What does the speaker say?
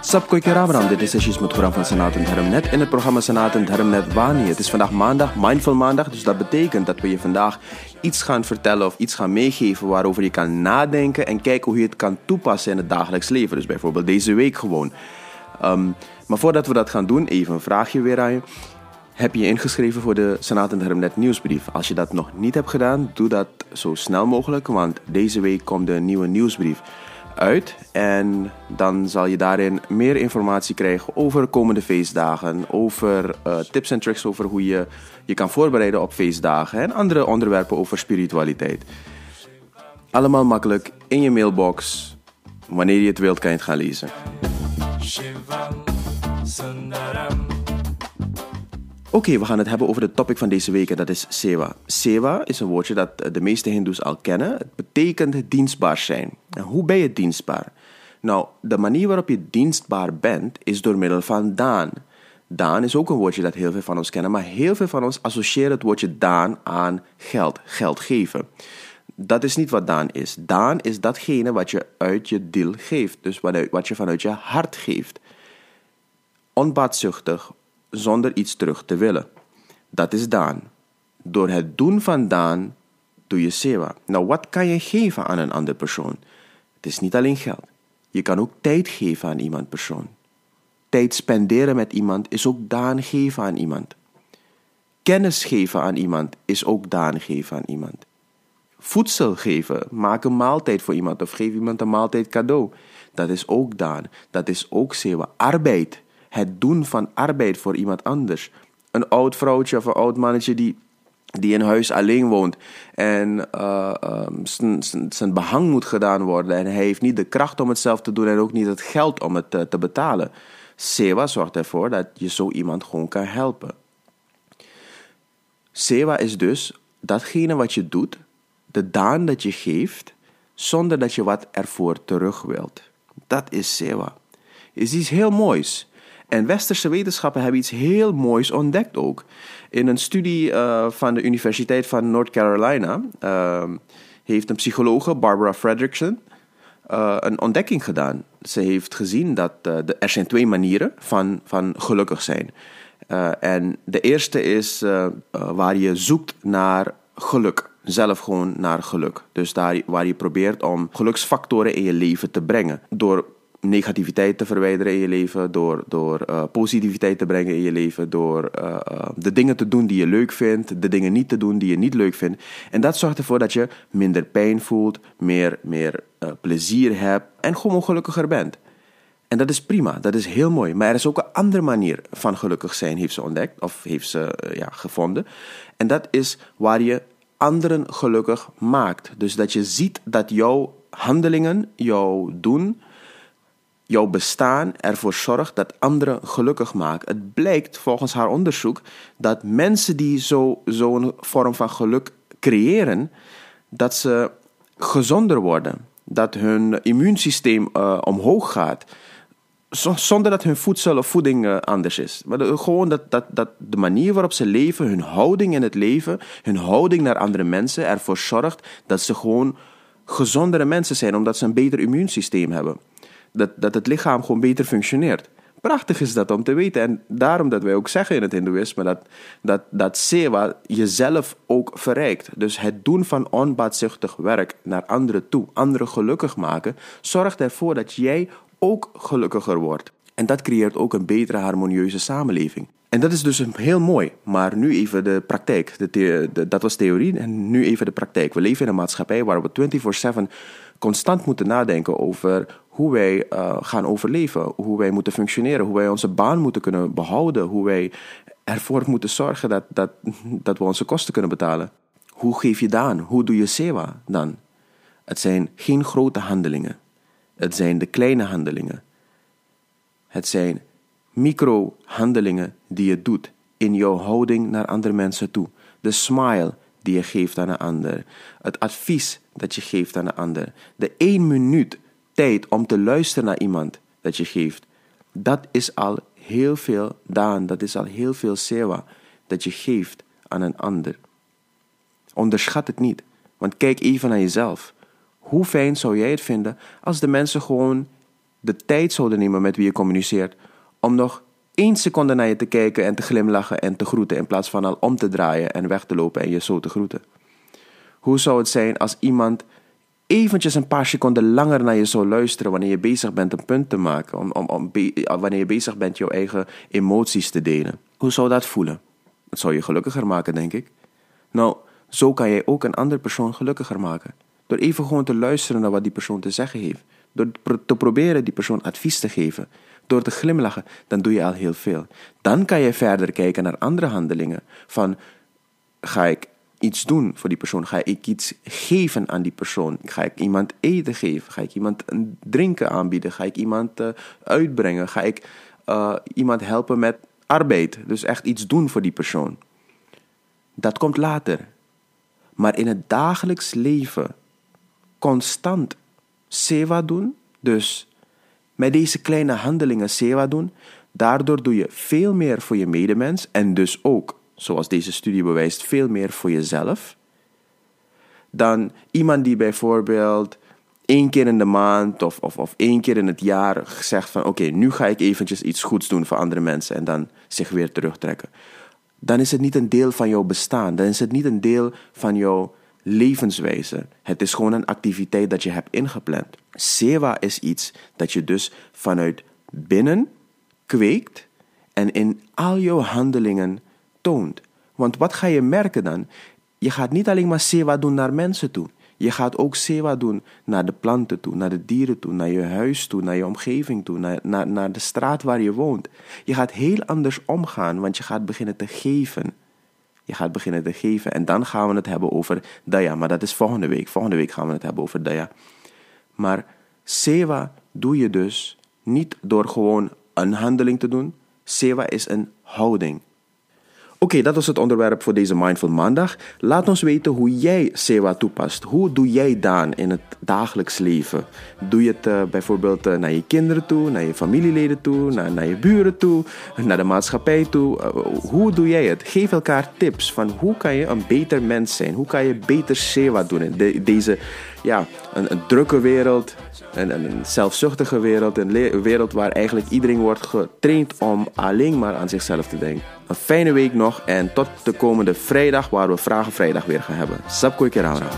Sapkoi Ramram, dit is met Goran van Senaat en Dharmnet in het programma Senaat en Dharmnet Wani. Het is vandaag maandag, Mindful Maandag, dus dat betekent dat we je vandaag iets gaan vertellen of iets gaan meegeven waarover je kan nadenken en kijken hoe je het kan toepassen in het dagelijks leven. Dus bijvoorbeeld deze week gewoon. Ehm, maar voordat we dat gaan doen, even een vraagje weer aan je. Heb je ingeschreven voor de Senaat en Dharmnet nieuwsbrief? Als je dat nog niet hebt gedaan, doe dat zo snel mogelijk, want deze week komt de nieuwe nieuwsbrief uit. En dan zal je daarin meer informatie krijgen over komende feestdagen, over uh, tips en tricks over hoe je je kan voorbereiden op feestdagen en andere onderwerpen over spiritualiteit. Allemaal makkelijk in je mailbox. Wanneer je het wilt, kan je het gaan lezen. Oké, we gaan het hebben over de topic van deze week en dat is sewa. Sewa is een woordje dat de meeste hindoes al kennen. Het betekent dienstbaar zijn. En hoe ben je dienstbaar? Nou, de manier waarop je dienstbaar bent is door middel van daan. Daan is ook een woordje dat heel veel van ons kennen, maar heel veel van ons associëren het woordje daan aan geld, geld geven. Dat is niet wat daan is. Daan is datgene wat je uit je deel geeft, dus wat je vanuit je hart geeft. Onbaatzuchtig, zonder iets terug te willen. Dat is daan. Door het doen van daan doe je sewa. Nou, wat kan je geven aan een andere persoon? Het is niet alleen geld. Je kan ook tijd geven aan iemand persoon. Tijd spenderen met iemand is ook daan geven aan iemand. Kennis geven aan iemand is ook daan geven aan iemand. Voedsel geven, maak een maaltijd voor iemand of geef iemand een maaltijd cadeau. Dat is ook daan. Dat is ook sewa. Arbeid het doen van arbeid voor iemand anders. Een oud vrouwtje of een oud mannetje die, die in huis alleen woont en uh, zijn behang moet gedaan worden en hij heeft niet de kracht om het zelf te doen en ook niet het geld om het te, te betalen. Sewa zorgt ervoor dat je zo iemand gewoon kan helpen. Sewa is dus datgene wat je doet, de daan dat je geeft, zonder dat je wat ervoor terug wilt. Dat is Sewa. Is iets heel moois. En westerse wetenschappen hebben iets heel moois ontdekt ook. In een studie uh, van de Universiteit van North Carolina uh, heeft een psychologe, Barbara Fredrickson, uh, een ontdekking gedaan. Ze heeft gezien dat de, er zijn twee manieren van, van gelukkig zijn. en de eerste is waar je zoekt naar geluk zelf gewoon naar geluk. Dus daar waar je probeert om geluksfactoren in je leven te brengen. Door negativiteit te verwijderen in je leven, door, door uh, positiviteit te brengen in je leven, door uh, uh, de dingen te doen die je leuk vindt, de dingen niet te doen die je niet leuk vindt. En dat zorgt ervoor dat je minder pijn voelt, meer, meer plezier hebt en gewoon gelukkiger bent. En dat is prima, dat is heel mooi. Maar er is ook een andere manier van gelukkig zijn, heeft ze ontdekt, of heeft ze ja, gevonden. En dat is waar je anderen gelukkig maakt. Dus dat je ziet dat jouw handelingen, jouw doen, jouw bestaan ervoor zorgt dat anderen gelukkig maakt. Het blijkt volgens haar onderzoek dat mensen die zo'n zo vorm van geluk creëren, dat ze gezonder worden. Dat hun immuunsysteem uh, omhoog gaat. Zonder dat hun voedsel of voeding uh, anders is. Maar gewoon dat, dat, dat de manier waarop ze leven, hun houding in het leven, hun houding naar andere mensen ervoor zorgt dat ze gewoon gezondere mensen zijn, omdat ze een beter immuunsysteem hebben dat, dat het lichaam gewoon beter functioneert. Prachtig is dat om te weten. En daarom dat wij ook zeggen in het Hindoeïsme dat, dat, dat sewa jezelf ook verrijkt. Dus het doen van onbaatzuchtig werk naar anderen toe, anderen gelukkig maken, zorgt ervoor dat jij ook gelukkiger wordt. En dat creëert ook een betere harmonieuze samenleving. En dat is dus heel mooi. Maar nu even de praktijk. De dat was theorie en nu even de praktijk. We leven in een maatschappij waar we 24/7 constant moeten nadenken over hoe wij uh, gaan overleven, hoe wij moeten functioneren, hoe wij onze baan moeten kunnen behouden, hoe wij ervoor moeten zorgen dat, dat, dat we onze kosten kunnen betalen. Hoe geef je dan? Hoe doe je sewa dan? Het zijn geen grote handelingen. Het zijn de kleine handelingen. Het zijn micro-handelingen die je doet in jouw houding naar andere mensen toe. De smile die je geeft aan een ander. Het advies dat je geeft aan een ander. De één minuut om te luisteren naar iemand dat je geeft. Dat is al heel veel daan. Dat is al heel veel sewa dat je geeft aan een ander. Onderschat het niet. Want kijk even naar jezelf. Hoe fijn zou jij het vinden als de mensen gewoon de tijd zouden nemen met wie je communiceert om nog één seconde naar je te kijken en te glimlachen en te groeten in plaats van al om te draaien en weg te lopen en je zo te groeten? Hoe zou het zijn als iemand eventjes een paar seconden langer naar je zou luisteren wanneer je bezig bent een punt te maken, om, om, om wanneer je bezig bent jouw eigen emoties te delen? Hoe zou dat voelen? Het zou je gelukkiger maken, denk ik. Nou, zo kan jij ook een andere persoon gelukkiger maken. Door even gewoon te luisteren naar wat die persoon te zeggen heeft. Door te proberen die persoon advies te geven. Door te glimlachen, dan doe je al heel veel. Dan kan je verder kijken naar andere handelingen. Van, ga ik iets doen voor die persoon? Ga ik iets geven aan die persoon? Ga ik iemand eten geven? Ga ik iemand drinken aanbieden? Ga ik iemand uh, uitbrengen? Ga ik uh, iemand helpen met arbeid? Dus echt iets doen voor die persoon. Dat komt later. Maar in het dagelijks leven constant sewa doen, dus met deze kleine handelingen sewa doen, daardoor doe je veel meer voor je medemens en dus ook, zoals deze studie bewijst, veel meer voor jezelf. Dan iemand die bijvoorbeeld één keer in de maand of, of, of één keer in het jaar zegt van oké, nu ga ik eventjes iets goeds doen voor andere mensen en dan zich weer terugtrekken. Dan is het niet een deel van jouw bestaan, dan is het niet een deel van jouw levenswijze. Het is gewoon een activiteit dat je hebt ingepland. Sewa is iets dat je dus vanuit binnen kweekt en in al jouw handelingen toont. Want wat ga je merken dan? Je gaat niet alleen maar sewa doen naar mensen toe. Je gaat ook sewa doen naar de planten toe, naar de dieren toe, naar je huis toe, naar je omgeving toe, naar, naar, naar de straat waar je woont. Je gaat heel anders omgaan, want je gaat beginnen te geven. Je gaat beginnen te geven. En dan gaan we het hebben over Daya. Maar dat is volgende week. Volgende week gaan we het hebben over Daya. Maar Sewa doe je dus niet door gewoon een handeling te doen. Sewa is een houding. Oké, dat was het onderwerp voor deze Mindful Maandag. Laat ons weten hoe jij Sewa toepast. Hoe doe jij Daan in het dagelijks leven? Doe je het uh, bijvoorbeeld uh, naar je kinderen toe, naar je familieleden toe, naar, naar je buren toe, naar de maatschappij toe? Uh, hoe doe jij het? Geef elkaar tips van hoe kan je een beter mens zijn? Hoe kan je beter Sewa doen in de, deze ja, een, een drukke wereld, een, een, zelfzuchtige wereld, een wereld waar eigenlijk iedereen wordt getraind om alleen maar aan zichzelf te denken. Een fijne week nog en tot de komende vrijdag waar we Vragen Vrijdag weer gaan hebben. Sapkooi Kerara.